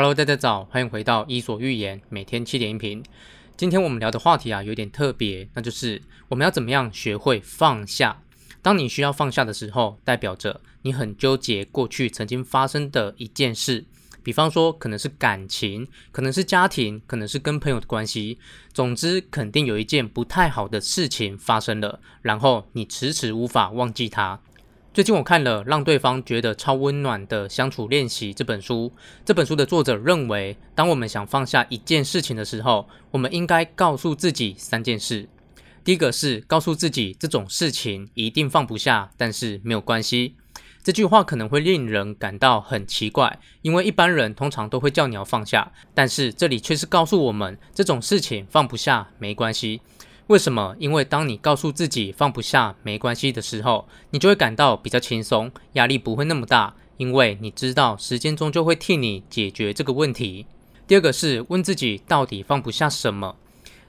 Hello，大家早，欢迎回到伊索寓言，每天七点音频。今天我们聊的话题啊，有点特别，那就是我们要怎么样学会放下。当你需要放下的时候，代表着你很纠结过去曾经发生的一件事，比方说可能是感情，可能是家庭，可能是跟朋友的关系，总之肯定有一件不太好的事情发生了，然后你迟迟无法忘记它。最近我看了《让对方觉得超温暖的相处练习》这本书。这本书的作者认为，当我们想放下一件事情的时候，我们应该告诉自己三件事。第一个是告诉自己这种事情一定放不下，但是没有关系。这句话可能会令人感到很奇怪，因为一般人通常都会叫你要放下，但是这里却是告诉我们这种事情放不下没关系。为什么？因为当你告诉自己放不下没关系的时候，你就会感到比较轻松，压力不会那么大，因为你知道时间终究会替你解决这个问题。第二个是问自己到底放不下什么。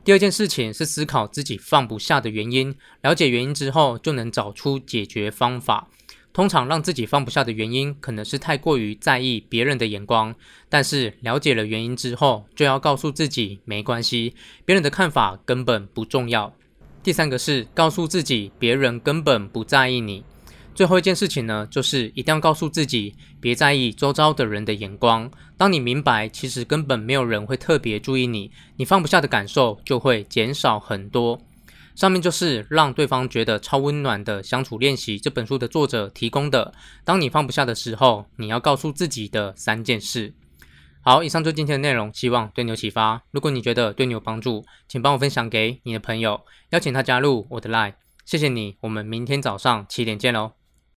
第二件事情是思考自己放不下的原因，了解原因之后，就能找出解决方法。通常让自己放不下的原因，可能是太过于在意别人的眼光。但是了解了原因之后，就要告诉自己没关系，别人的看法根本不重要。第三个是告诉自己，别人根本不在意你。最后一件事情呢，就是一定要告诉自己，别在意周遭的人的眼光。当你明白其实根本没有人会特别注意你，你放不下的感受就会减少很多。上面就是让对方觉得超温暖的相处练习这本书的作者提供的。当你放不下的时候，你要告诉自己的三件事。好，以上就今天的内容，希望对你有启发。如果你觉得对你有帮助，请帮我分享给你的朋友，邀请他加入我的 Line。谢谢你，我们明天早上七点见喽。